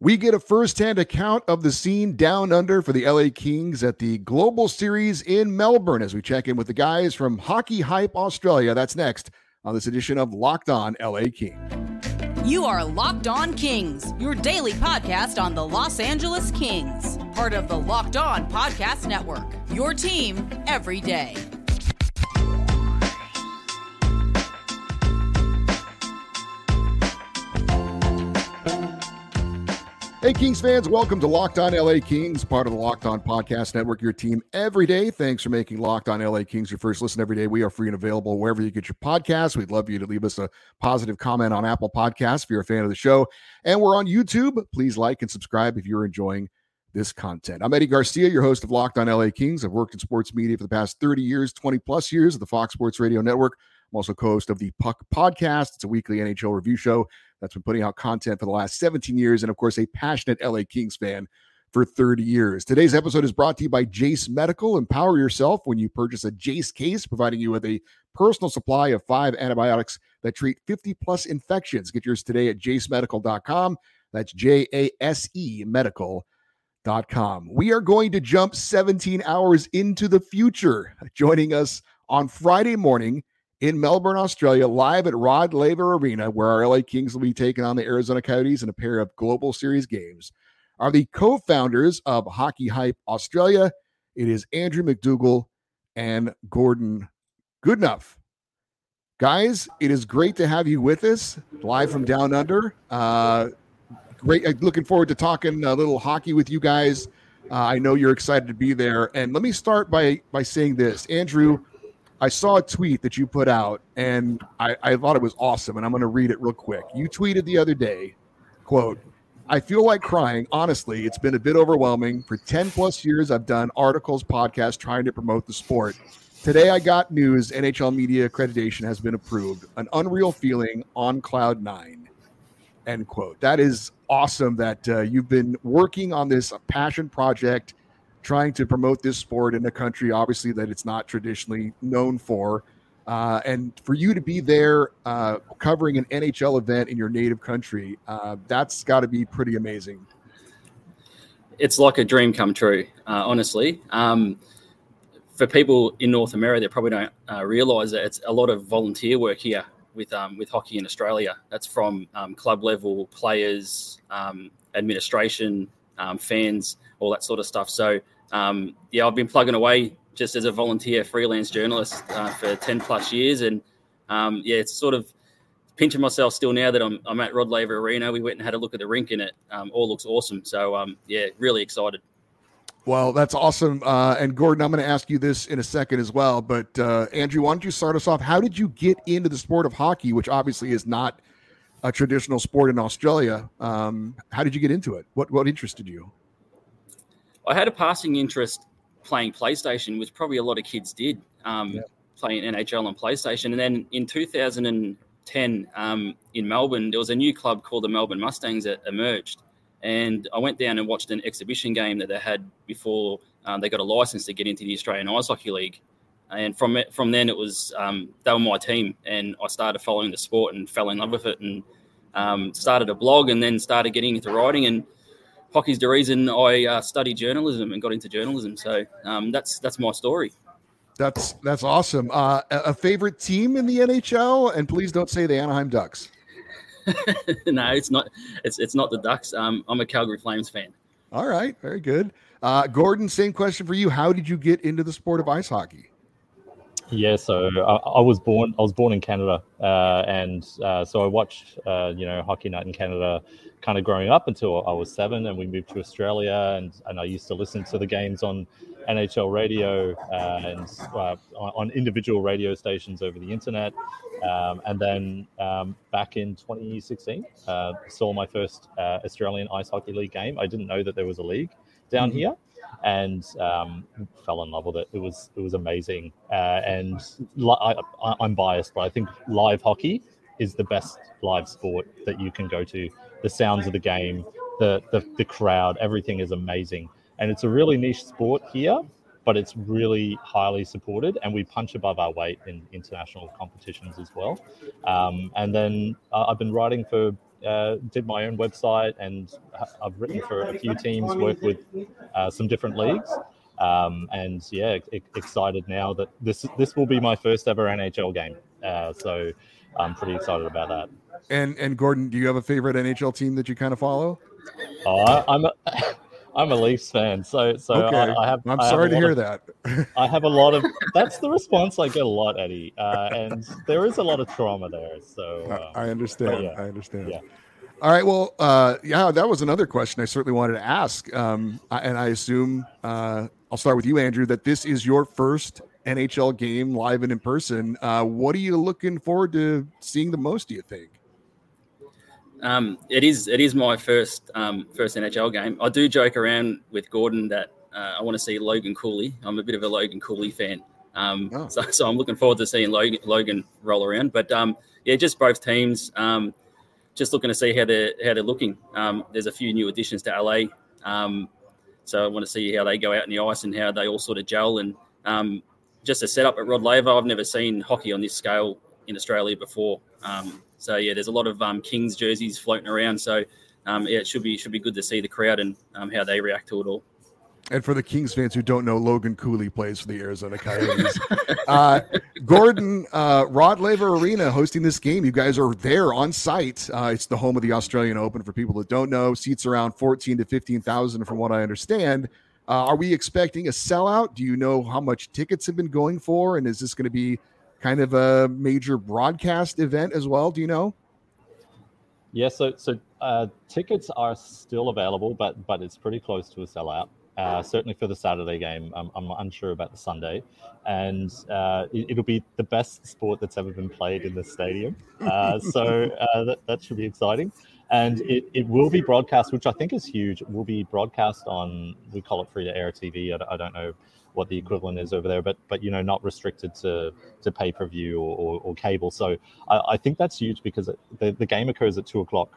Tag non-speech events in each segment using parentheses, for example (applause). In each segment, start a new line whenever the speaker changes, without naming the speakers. We get a firsthand account of the scene down under for the LA Kings at the Global Series in Melbourne as we check in with the guys from Hockey Hype Australia. That's next on this edition of Locked On LA King.
You are Locked On Kings, your daily podcast on the Los Angeles Kings, part of the Locked On Podcast Network. Your team every day.
Hey, Kings fans, welcome to Locked On LA Kings, part of the Locked On Podcast Network, your team every day. Thanks for making Locked On LA Kings your first listen every day. We are free and available wherever you get your podcasts. We'd love you to leave us a positive comment on Apple Podcasts if you're a fan of the show. And we're on YouTube. Please like and subscribe if you're enjoying this content. I'm Eddie Garcia, your host of Locked On LA Kings. I've worked in sports media for the past 30 years, 20 plus years at the Fox Sports Radio Network I'm also co host of the Puck Podcast. It's a weekly NHL review show that's been putting out content for the last 17 years. And of course, a passionate LA Kings fan for 30 years. Today's episode is brought to you by Jase Medical. Empower yourself when you purchase a Jase case, providing you with a personal supply of five antibiotics that treat 50 plus infections. Get yours today at jasemedical.com. That's J A S E medical.com. We are going to jump 17 hours into the future. Joining us on Friday morning in Melbourne, Australia, live at Rod Laver Arena, where our LA Kings will be taking on the Arizona Coyotes in a pair of Global Series games, are the co founders of Hockey Hype Australia. It is Andrew McDougall and Gordon Goodenough. Guys, it is great to have you with us live from down under. Uh, great, uh, looking forward to talking a little hockey with you guys. Uh, I know you're excited to be there. And let me start by by saying this, Andrew. I saw a tweet that you put out, and I, I thought it was awesome, and I'm going to read it real quick. You tweeted the other day, quote, I feel like crying. Honestly, it's been a bit overwhelming. For 10 plus years, I've done articles, podcasts trying to promote the sport. Today, I got news NHL media accreditation has been approved. An unreal feeling on cloud nine. End quote. That is awesome that uh, you've been working on this passion project trying to promote this sport in a country, obviously, that it's not traditionally known for. Uh, and for you to be there uh, covering an NHL event in your native country, uh, that's got to be pretty amazing.
It's like a dream come true, uh, honestly. Um, for people in North America, they probably don't uh, realize that it's a lot of volunteer work here with um, with hockey in Australia. That's from um, club level, players, um, administration, um, fans, all that sort of stuff. So um, yeah, I've been plugging away just as a volunteer freelance journalist uh, for 10 plus years. And um, yeah, it's sort of pinching myself still now that I'm, I'm at Rod Laver Arena. We went and had a look at the rink and it um, all looks awesome. So um, yeah, really excited.
Well, that's awesome. Uh, and Gordon, I'm going to ask you this in a second as well. But uh, Andrew, why don't you start us off? How did you get into the sport of hockey, which obviously is not a traditional sport in Australia? Um, how did you get into it? What what interested you?
I had a passing interest playing PlayStation, which probably a lot of kids did, um, yeah. playing NHL on PlayStation. And then in 2010 um, in Melbourne, there was a new club called the Melbourne Mustangs that emerged. And I went down and watched an exhibition game that they had before um, they got a license to get into the Australian Ice Hockey League. And from it, from then, it was um, they were my team, and I started following the sport and fell in love with it, and um, started a blog, and then started getting into writing and hockey's the reason I uh, studied journalism and got into journalism. So um, that's that's my story.
That's that's awesome. Uh, a favorite team in the NHL, and please don't say the Anaheim Ducks.
(laughs) no, it's not. It's it's not the Ducks. Um, I'm a Calgary Flames fan.
All right, very good. Uh, Gordon, same question for you. How did you get into the sport of ice hockey?
Yeah, so I, I, was born. I was born in Canada, uh, and uh, so I watched, uh, you know, Hockey Night in Canada, kind of growing up until I was seven, and we moved to Australia, and and I used to listen to the games on NHL radio uh, and uh, on individual radio stations over the internet, um, and then um, back in 2016, uh, saw my first Australian Ice Hockey League game. I didn't know that there was a league down mm-hmm. here and um, fell in love with it. It was it was amazing. Uh, and li- I, am biased, but I think live hockey is the best live sport that you can go to. The sounds of the game, the, the, the crowd, everything is amazing. And it's a really niche sport here, but it's really highly supported, and we punch above our weight in international competitions as well. Um, and then uh, I've been writing for uh, did my own website, and I've written for a few teams, worked with uh, some different leagues. Um, and yeah, excited now that this this will be my first ever NHL game. Uh, so I'm pretty excited about that.
And and Gordon, do you have a favorite NHL team that you kind of follow?
Uh, I'm (laughs) I'm a Leafs fan, so so okay. I, I, have.
I'm I sorry have to hear of, that.
(laughs) I have a lot of. That's the response I get a lot, Eddie, uh, and there is a lot of trauma there. So
I um, understand. Yeah, I understand. Yeah. All right. Well, uh, yeah, that was another question I certainly wanted to ask, um, and I assume uh, I'll start with you, Andrew. That this is your first NHL game live and in person. Uh, what are you looking forward to seeing the most? Do you think?
Um, it is it is my first um, first NHL game. I do joke around with Gordon that uh, I want to see Logan Cooley. I'm a bit of a Logan Cooley fan, um, oh. so, so, I'm looking forward to seeing Logan, Logan roll around. But um, yeah, just both teams. Um, just looking to see how they're how they're looking. Um, there's a few new additions to LA, so I want to see how they go out in the ice and how they all sort of gel. And just a setup at Rod Laver, I've never seen hockey on this scale in Australia before. Um, so yeah, there's a lot of um, Kings jerseys floating around. So um, yeah, it should be should be good to see the crowd and um, how they react to it all.
And for the Kings fans who don't know, Logan Cooley plays for the Arizona Coyotes. (laughs) uh, Gordon, uh, Rod Laver Arena hosting this game. You guys are there on site. Uh, it's the home of the Australian Open. For people that don't know, seats around fourteen to fifteen thousand, from what I understand. Uh, are we expecting a sellout? Do you know how much tickets have been going for? And is this going to be kind of a major broadcast event as well. Do you know?
Yeah, so so uh, tickets are still available, but but it's pretty close to a sellout. Uh, certainly for the Saturday game, I'm, I'm unsure about the Sunday, and uh, it, will be the best sport that's ever been played in the stadium. Uh, (laughs) so uh, that, that should be exciting, and it, it will be broadcast, which I think is huge. It will be broadcast on we call it free to air TV. I, I don't know what the equivalent is over there, but but you know not restricted to to pay per view or, or, or, cable. So I, I, think that's huge because it, the, the game occurs at two o'clock,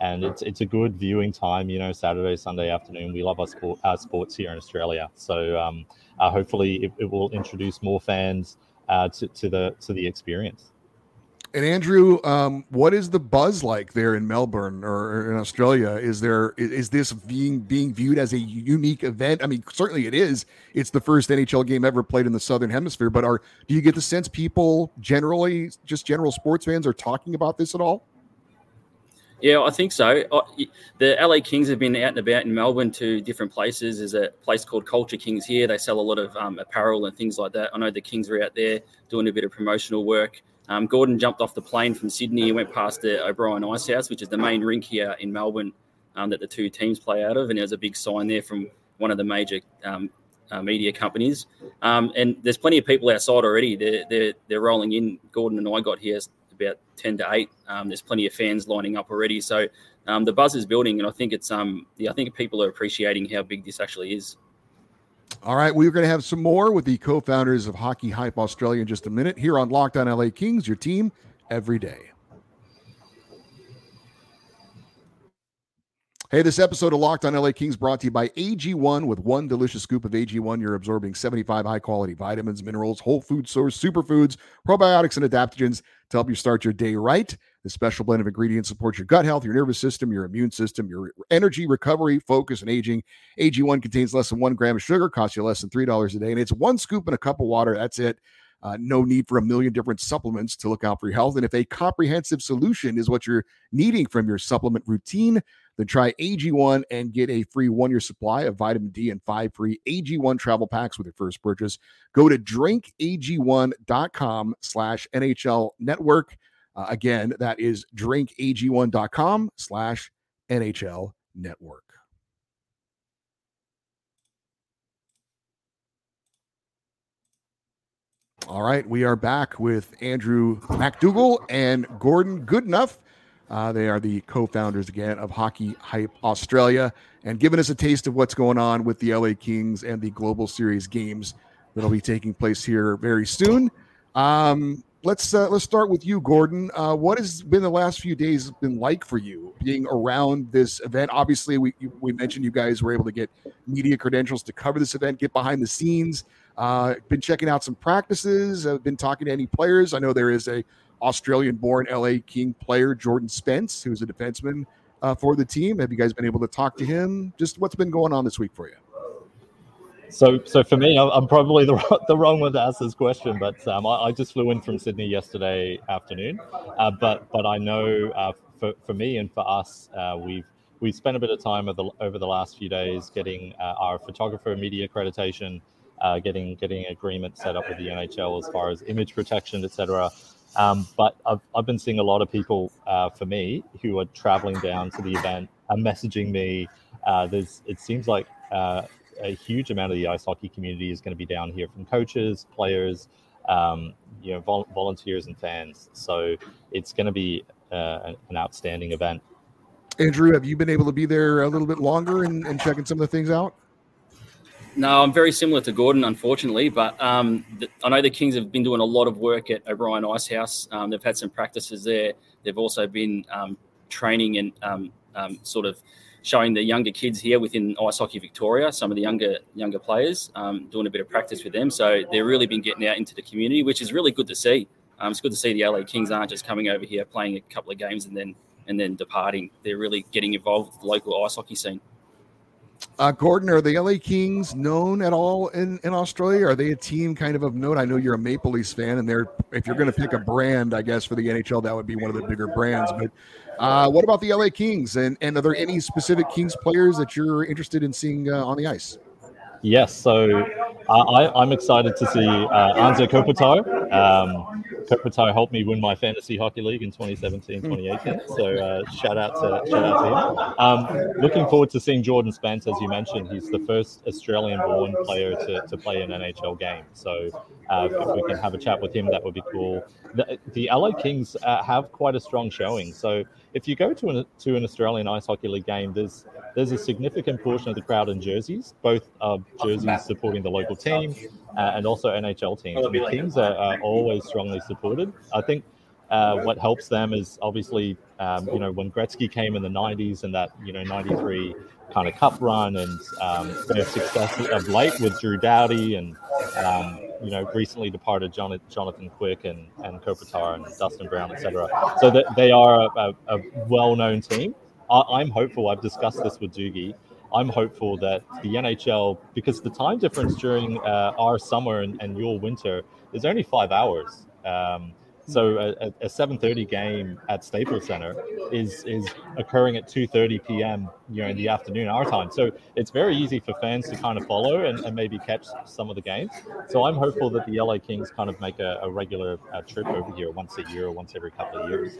and it's it's a good viewing time. You know Saturday Sunday afternoon. We love our sport our sports here in Australia. So um, uh, hopefully it, it, will introduce more fans uh, to, to the to the experience.
And Andrew, um, what is the buzz like there in Melbourne or in Australia? Is there is, this being being viewed as a unique event? I mean, certainly it is. It's the first NHL game ever played in the Southern Hemisphere. But are do you get the sense people generally, just general sports fans, are talking about this at all?
Yeah, I think so. The LA Kings have been out and about in Melbourne to different places. There's a place called Culture Kings here. They sell a lot of um, apparel and things like that. I know the Kings are out there doing a bit of promotional work. Um, Gordon jumped off the plane from Sydney and went past the O'Brien Ice House, which is the main rink here in Melbourne um, that the two teams play out of. And there's a big sign there from one of the major um, uh, media companies. Um, and there's plenty of people outside already. They're, they're, they're rolling in. Gordon and I got here about 10 to 8. Um, there's plenty of fans lining up already. So um, the buzz is building. And I think it's, um, yeah, I think people are appreciating how big this actually is.
All right, we're going to have some more with the co founders of Hockey Hype Australia in just a minute here on Locked On LA Kings, your team every day. Hey, this episode of Locked on LA Kings brought to you by AG1. With one delicious scoop of AG1, you're absorbing 75 high quality vitamins, minerals, whole food source, superfoods, probiotics, and adaptogens to help you start your day right. This special blend of ingredients supports your gut health, your nervous system, your immune system, your energy, recovery, focus, and aging. AG1 contains less than one gram of sugar, costs you less than $3 a day, and it's one scoop in a cup of water. That's it. Uh, no need for a million different supplements to look out for your health. And if a comprehensive solution is what you're needing from your supplement routine, then try AG1 and get a free one year supply of vitamin D and five free AG1 travel packs with your first purchase. Go to drinkag1.com slash NHL network. Uh, again, that is drinkag1.com slash NHL network. All right, we are back with Andrew MacDougall and Gordon Goodenough. Uh, they are the co-founders again of Hockey Hype Australia, and giving us a taste of what's going on with the LA Kings and the Global Series games that'll be taking place here very soon. Um, let's uh, let's start with you, Gordon. Uh, what has been the last few days been like for you being around this event? Obviously, we we mentioned you guys were able to get media credentials to cover this event, get behind the scenes. Uh, been checking out some practices. I've uh, been talking to any players. I know there is a Australian-born LA King player, Jordan Spence, who's a defenseman uh, for the team. Have you guys been able to talk to him? Just what's been going on this week for you?
So, so for me, I'm probably the, (laughs) the wrong one to ask this question, but um, I, I, just flew in from Sydney yesterday afternoon. Uh, but, but I know uh, for, for me and for us, uh, we've we spent a bit of time over the, over the last few days getting uh, our photographer media accreditation, uh, getting getting agreement set up with the NHL as far as image protection, etc. Um, but I've, I've been seeing a lot of people uh, for me who are traveling down to the event and messaging me. there's it seems like a huge amount of the ice hockey community is going to be down here from coaches, players, um, you know, vol- volunteers and fans. So it's going to be uh, an outstanding event.
Andrew, have you been able to be there a little bit longer and, and checking some of the things out?
No, I'm very similar to Gordon, unfortunately, but um, the, I know the Kings have been doing a lot of work at O'Brien Ice Um, they've had some practices there. They've also been um, training and um, um sort of showing the younger kids here within Ice Hockey Victoria, some of the younger younger players, um, doing a bit of practice with them. So they've really been getting out into the community, which is really good to see. Um, it's good to see the LA Kings aren't just coming over here playing a couple of games and then and then departing. They're really getting involved with the local ice hockey scene. Uh,
Gordon, are the LA Kings known at all in, in Australia? Are they a team kind of of note? I know you're a Maple Leafs fan, and they're if you're going to pick a brand, I guess for the NHL, that would be one of the bigger brands. But uh, what about the LA Kings? And, and are there any specific Kings players that you're interested in seeing uh, on the ice?
Yes, so uh, I, am excited to see uh, Anze Kopitar. Um, Kopitar helped me win my fantasy hockey league in 2017, hmm. 2018. So uh, shout out to shout out to him. Um, looking forward to seeing Jordan Spence, as you mentioned. He's the first Australian-born player to, to play an NHL game. So uh, if we can have a chat with him, that would be cool. The, the LA Kings uh, have quite a strong showing. So if you go to an, to an Australian ice hockey league game, there's there's a significant portion of the crowd in jerseys, both uh, jerseys supporting the local team uh, and also NHL teams. the teams are, are always strongly supported. I think uh, what helps them is obviously, um, you know, when Gretzky came in the 90s and that, you know, 93 kind of cup run and um, their success of late with Drew Doughty and, um, you know, recently departed Jonathan Quick and, and Kopitar and Dustin Brown, etc. So they are a, a well known team. I, am hopeful. I've discussed this with Doogie. I'm hopeful that the NHL, because the time difference during uh, our summer and, and, your winter is only five hours. Um, so a, a 7:30 game at Staples Center is is occurring at 2:30 p.m. you know in the afternoon our time. So it's very easy for fans to kind of follow and, and maybe catch some of the games. So I'm hopeful that the LA Kings kind of make a, a regular uh, trip over here once a year or once every couple of years.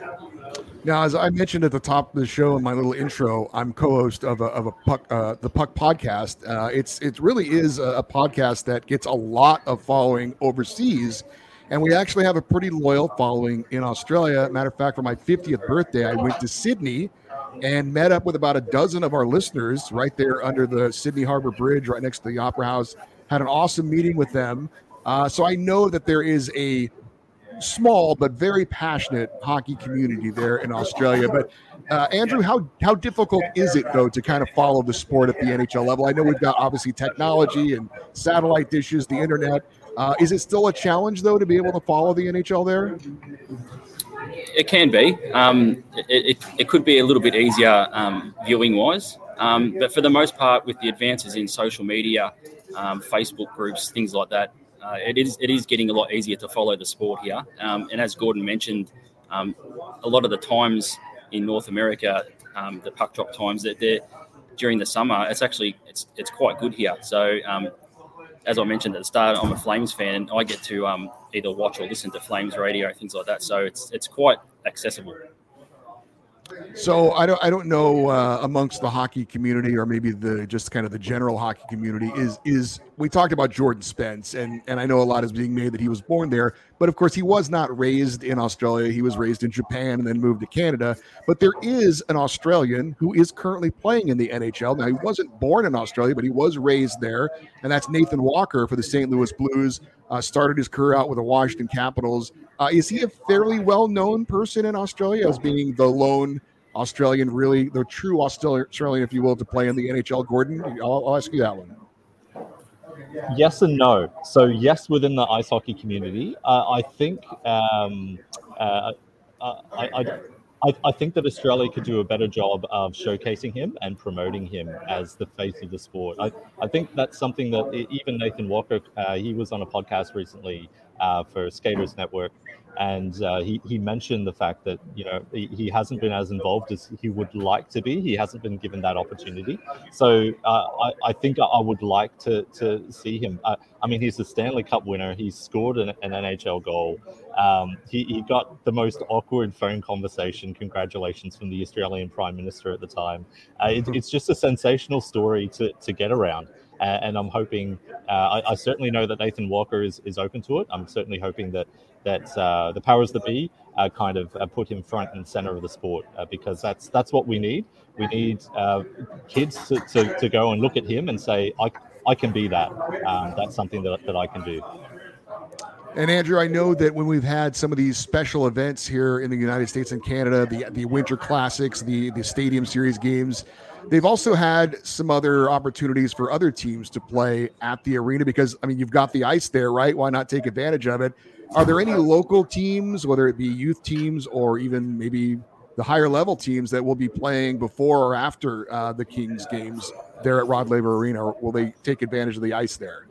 Now, as I mentioned at the top of the show in my little intro, I'm co-host of a, of a puck uh, the Puck podcast. Uh, it's it really is a, a podcast that gets a lot of following overseas and we actually have a pretty loyal following in Australia. Matter of fact, for my 50th birthday, I went to Sydney and met up with about a dozen of our listeners right there under the Sydney Harbor Bridge, right next to the Opera House. Had an awesome meeting with them. Uh, so I know that there is a small but very passionate hockey community there in Australia. But uh, Andrew, how how difficult is it though to kind of follow the sport at the NHL level? I know we've got obviously technology and satellite dishes, the internet, uh, is it still a challenge though to be able to follow the NHL there?
It can be. Um, it, it, it, could be a little bit easier um, viewing wise, um, but for the most part, with the advances in social media, um, Facebook groups, things like that, uh, it is it is getting a lot easier to follow the sport here. Um, and as Gordon mentioned, um, a lot of the times in North America, the puck drop times that they're during the summer, it's actually it's it's quite good here. So um, as I mentioned at the start, I'm a Flames fan, and I get to um, either watch or listen to Flames radio and things like that. So it's it's quite accessible.
So I don't I don't know uh, amongst the hockey community or maybe the just kind of the general hockey community is is we talked about Jordan Spence, and and I know a lot is being made that he was born there, but of course he was not raised in Australia. He was raised in Japan and then moved to Canada. But there is an Australian who is currently playing in the NHL. Now he wasn't born in Australia, but he was raised there, and that's Nathan Walker for the St. Louis Blues. Uh, started his career out with the Washington Capitals. Uh, is he a fairly well-known person in Australia as being the lone? Australian, really the true Australian, if you will, to play in the NHL. Gordon, I'll, I'll ask you that one.
Yes and no. So yes, within the ice hockey community, uh, I think um, uh, uh, I, I, I, I, think that Australia could do a better job of showcasing him and promoting him as the face of the sport. I, I think that's something that even Nathan Walker, uh, he was on a podcast recently uh, for Skaters Network, and uh, he he mentioned the fact that you know he, he, hasn't been as involved as he would like to be. He hasn't been given that opportunity. So uh, I, I think I would like to to see him. Uh, I mean, he's a Stanley Cup winner. He scored an, an NHL goal. Um, he, he got the most awkward phone conversation. Congratulations from the Australian Prime Minister at the time. Uh, it, it's just a sensational story to to get around and I'm hoping. Uh, I, I, certainly know that Nathan Walker is, is open to it. I'm certainly hoping that that uh, the powers that be uh, kind of put him front and center of the sport because that's that's what we need. We need kids to, to, to, go and look at him and say, I, I can be that. Um, that's something that, that I can do.
And Andrew, I know that when we've had some of these special events here in the United States and Canada, the the Winter Classics, the the Stadium Series games, they've also had some other opportunities for other teams to play at the arena because I mean you've got the ice there, right? Why not take advantage of it? Are there any local teams, whether it be youth teams or even maybe the higher level teams that will be playing before or after uh, the Kings games there at Rod Laver Arena? will they take advantage of the ice there?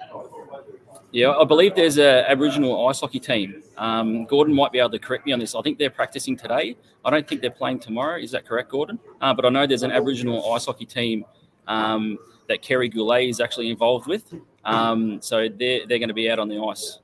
Yeah, I believe there's an Aboriginal ice hockey team. Um, Gordon might be able to correct me on this. I think they're practicing today. I don't think they're playing tomorrow. Is that correct, Gordon? Uh, but I know there's an Aboriginal ice hockey team um, that Kerry Goulet is actually involved with. Um, so they're they're going to be out on the ice.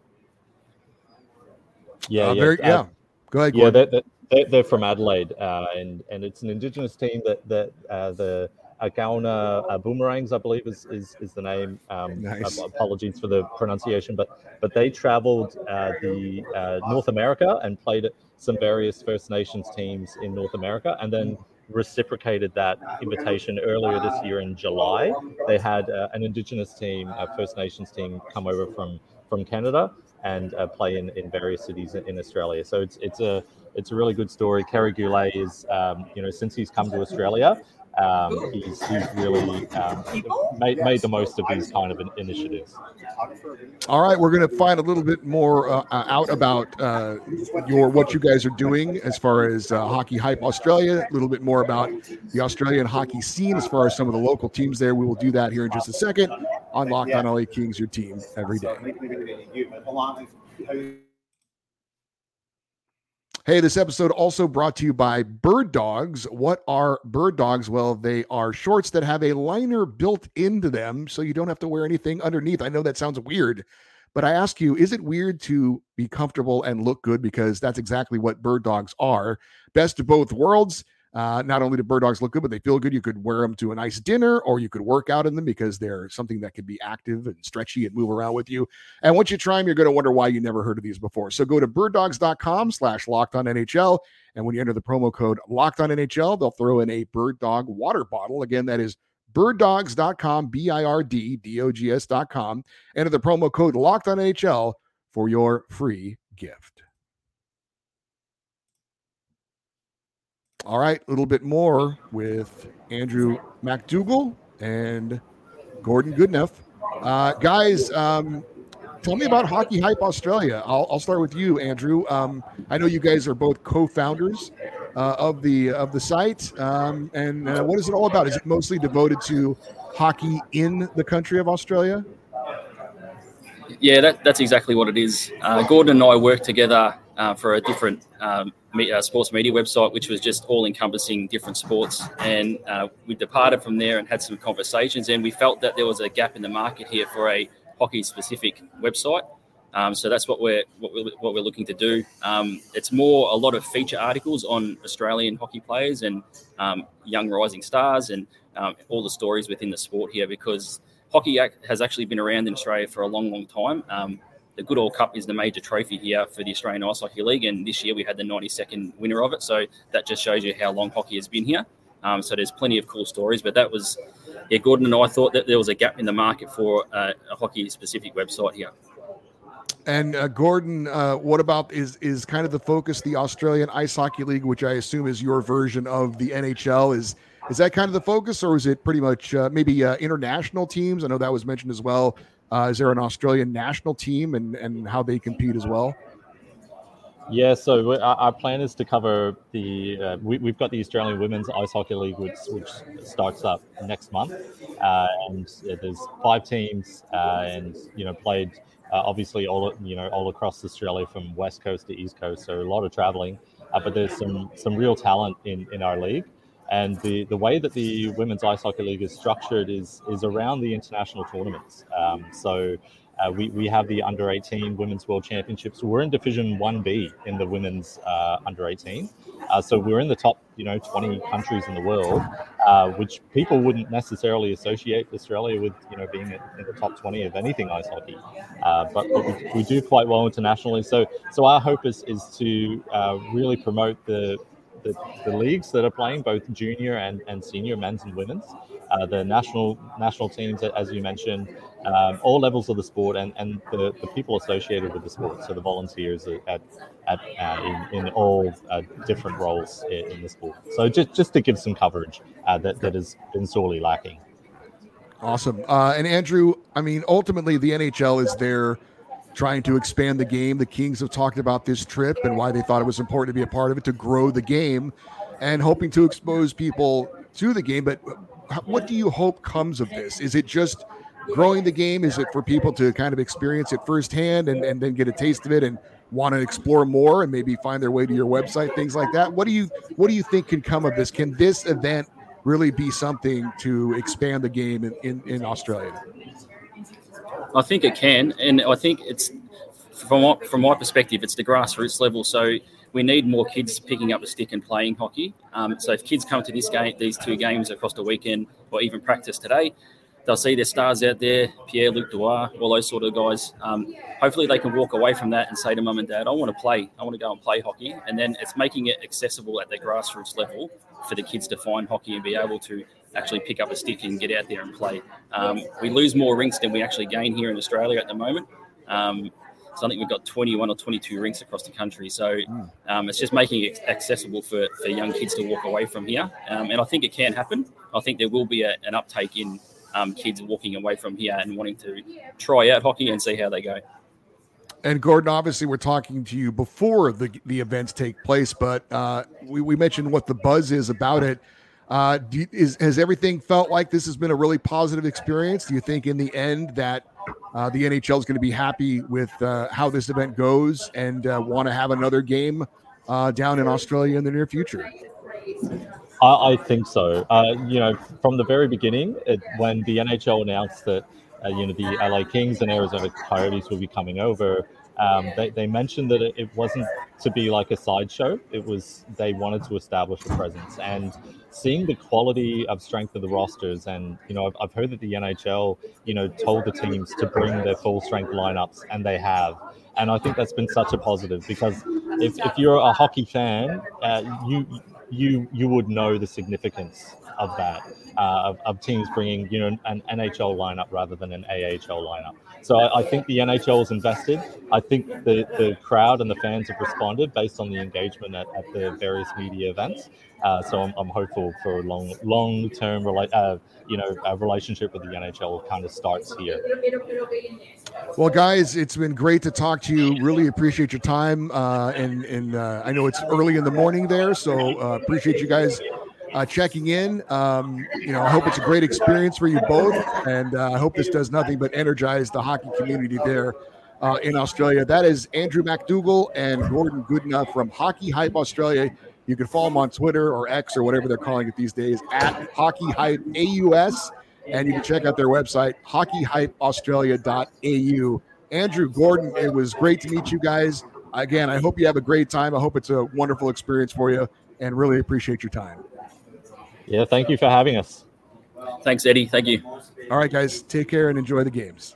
Yeah, uh, yeah, very, uh, yeah. Go ahead.
Gordon. Yeah, they're, they're, they're from Adelaide, uh, and and it's an Indigenous team that that uh, the Agauna uh, Boomerangs, I believe is, is, is the name. Um, nice. Apologies for the pronunciation, but but they traveled uh, the uh, North America and played some various First Nations teams in North America, and then reciprocated that invitation earlier this year in July. They had uh, an Indigenous team, a First Nations team, come over from from Canada and uh, play in, in various cities in Australia. So it's it's a it's a really good story. Kerry Goulet is, um, you know, since he's come to Australia, um, he's, he's, really um, made, made the most of these kind of initiatives.
All right, we're going to find a little bit more uh, uh, out about uh, your what you guys are doing as far as uh, Hockey Hype Australia, a little bit more about the Australian hockey scene as far as some of the local teams there. We will do that here in just a second on Locked On LA Kings, your team every day. Hey, this episode also brought to you by Bird Dogs. What are Bird Dogs? Well, they are shorts that have a liner built into them so you don't have to wear anything underneath. I know that sounds weird, but I ask you, is it weird to be comfortable and look good? Because that's exactly what Bird Dogs are. Best of both worlds. Uh, not only do bird dogs look good, but they feel good. You could wear them to a nice dinner or you could work out in them because they're something that can be active and stretchy and move around with you. And once you try them, you're going to wonder why you never heard of these before. So go to birddogs.com slash locked on NHL. And when you enter the promo code locked on NHL, they'll throw in a bird dog water bottle. Again, that is birddogs.com, B I R D D O G S.com. Enter the promo code locked on NHL for your free gift. All right, a little bit more with Andrew MacDougall and Gordon Goodenough. Uh, guys, um, tell me about Hockey Hype Australia. I'll, I'll start with you, Andrew. Um, I know you guys are both co-founders uh, of the of the site. Um, and uh, what is it all about? Is it mostly devoted to hockey in the country of Australia?
Yeah, that, that's exactly what it is. Uh, Gordon and I work together uh, for a different um, me, uh, sports media website, which was just all encompassing different sports. And uh, we departed from there and had some conversations. And we felt that there was a gap in the market here for a hockey specific website. Um, so that's what we're what we're, what we're looking to do. Um, it's more a lot of feature articles on Australian hockey players and um, young rising stars and um, all the stories within the sport here because hockey has actually been around in Australia for a long, long time. Um, the Goodall Cup is the major trophy here for the Australian Ice Hockey League, and this year we had the 92nd winner of it. So that just shows you how long hockey has been here. Um, so there's plenty of cool stories, but that was, yeah, Gordon and I thought that there was a gap in the market for uh, a hockey specific website here.
And uh, Gordon, uh, what about is is kind of the focus the Australian Ice Hockey League, which I assume is your version of the NHL? Is is that kind of the focus, or is it pretty much uh, maybe uh, international teams? I know that was mentioned as well. Uh, is there an Australian national team and, and how they compete as well?
Yeah, so our, our plan is to cover the. Uh, we, have got the Australian Women's Ice Hockey League, which, which starts up next month, uh, and there's five teams, uh, and you know played uh, obviously all you know all across Australia from west coast to east coast, so a lot of traveling. Uh, but there's some some real talent in in our league, and the, the way that the Women's Ice Hockey League is structured is, is around the international tournaments. Um, so uh, we, we have the under 18 Women's World Championships. We're in Division 1B in the Women's uh, under 18. Uh, so we're in the top, you know, 20 countries in the world, uh, which people wouldn't necessarily associate Australia with, you know, being in the top 20 of anything ice hockey. but, uh, but we, we, do quite well internationally. So so our hope is, is to uh, really promote the, the, the leagues that are playing both junior and, and senior men's and women's, uh, the national national teams, as you mentioned, um, all levels of the sport and, and the, the people associated with the sport. So the volunteers at, at, uh, in, in all uh, different roles in, in, the sport. So just, just to give some coverage uh, that, that has been sorely lacking.
Awesome. Uh, and Andrew, I mean, ultimately, the NHL is there trying to expand the game. The Kings have talked about this trip and why they thought it was important to be a part of it to grow the game and hoping to expose people to the game. But what do you hope comes of this? Is it just growing the game? Is it for people to kind of experience it firsthand and, and then get a taste of it and want to explore more and maybe find their way to your website, things like that? What do you what do you think can come of this? Can this event really be something to expand the game in, in, in Australia?
I think it can, and I think it's from my, from my perspective, it's the grassroots level. So we need more kids picking up a stick and playing hockey. Um, so if kids come to this game, these two games across the weekend, or even practice today, they'll see their stars out there, Pierre, Luc Dubois, all those sort of guys. Um, hopefully, they can walk away from that and say to mum and dad, "I want to play. I want to go and play hockey." And then it's making it accessible at the grassroots level for the kids to find hockey and be able to actually pick up a stick and get out there and play. Um, we lose more rinks than we actually gain here in Australia at the moment. Um, so I think we've got 21 or 22 rinks across the country. So hmm. um, it's just making it accessible for, for young kids to walk away from here. Um, and I think it can happen. I think there will be a, an uptake in um, kids walking away from here and wanting to try out hockey and see how they go.
And Gordon, obviously, we're talking to you before the the events take place, but uh, we, we mentioned what the buzz is about it. Uh, you, is, has everything felt like this has been a really positive experience? Do you think in the end that uh, the NHL is going to be happy with uh, how this event goes and uh, want to have another game uh, down in Australia in the near future?
I, I think so. Uh, you know, from the very beginning, it, when the NHL announced that you know the LA Kings and Arizona Coyotes will be coming over, um, they, they mentioned that it wasn't to be like a sideshow. It was they wanted to establish a presence and seeing the quality of strength of the rosters. And you know, I've, I've heard that the NHL, you know, told the teams to bring their full strength lineups, and they have. And I think that's been such a positive because if, if you're a hockey fan, uh, you you you would know the significance of that uh, of, of teams bringing you know an NHL lineup rather than an AHL lineup. So I, I, think the NHL is invested. I think the, the crowd and the fans have responded based on the engagement at, at the various media events. Uh, so I'm, I'm, hopeful for a long long term rela- uh, you know a relationship with the NHL kind of starts here.
Well, guys, it's been great to talk to you. Really appreciate your time. Uh, and and uh, I know it's early in the morning there, so uh, appreciate you guys uh, checking in. Um, you know, I hope it's a great experience for you both, and uh, I hope this does nothing but energize the hockey community there uh, in Australia. That is Andrew McDougall and Gordon Goodenough from Hockey Hype Australia. You can follow them on Twitter or X or whatever they're calling it these days at Hockey Hype AUS, and you can check out their website hockeyhypeaustralia.au. Andrew Gordon, it was great to meet you guys again. I hope you have a great time. I hope it's a wonderful experience for you, and really appreciate your time.
Yeah, thank you for having us. Thanks, Eddie. Thank you.
All right, guys, take care and enjoy the games.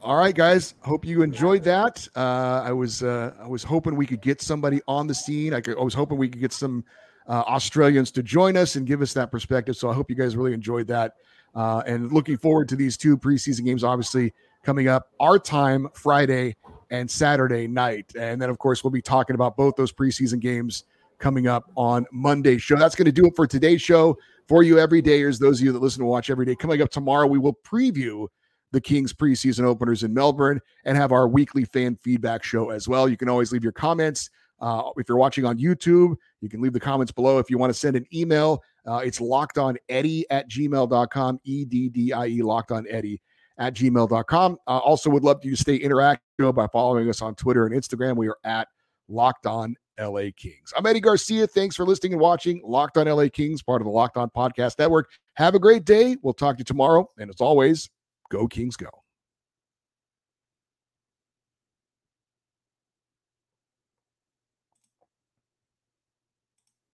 All right, guys. Hope you enjoyed that. Uh, I was uh, I was hoping we could get somebody on the scene. I, could, I was hoping we could get some uh, Australians to join us and give us that perspective. So I hope you guys really enjoyed that. Uh, and looking forward to these two preseason games, obviously coming up our time Friday and Saturday night. And then, of course, we'll be talking about both those preseason games coming up on Monday's show. That's going to do it for today's show. For you everydayers, those of you that listen to watch every day, coming up tomorrow, we will preview the Kings preseason openers in Melbourne and have our weekly fan feedback show as well. You can always leave your comments. Uh, if you're watching on YouTube, you can leave the comments below. If you want to send an email, uh, it's locked on Eddie at gmail.com, E D D I E, locked on Eddie at gmail.com. Uh, also, would love you to stay interactive by following us on Twitter and Instagram. We are at locked on LA Kings. I'm Eddie Garcia. Thanks for listening and watching Locked on LA Kings, part of the Locked on Podcast Network. Have a great day. We'll talk to you tomorrow. And as always, go Kings, go.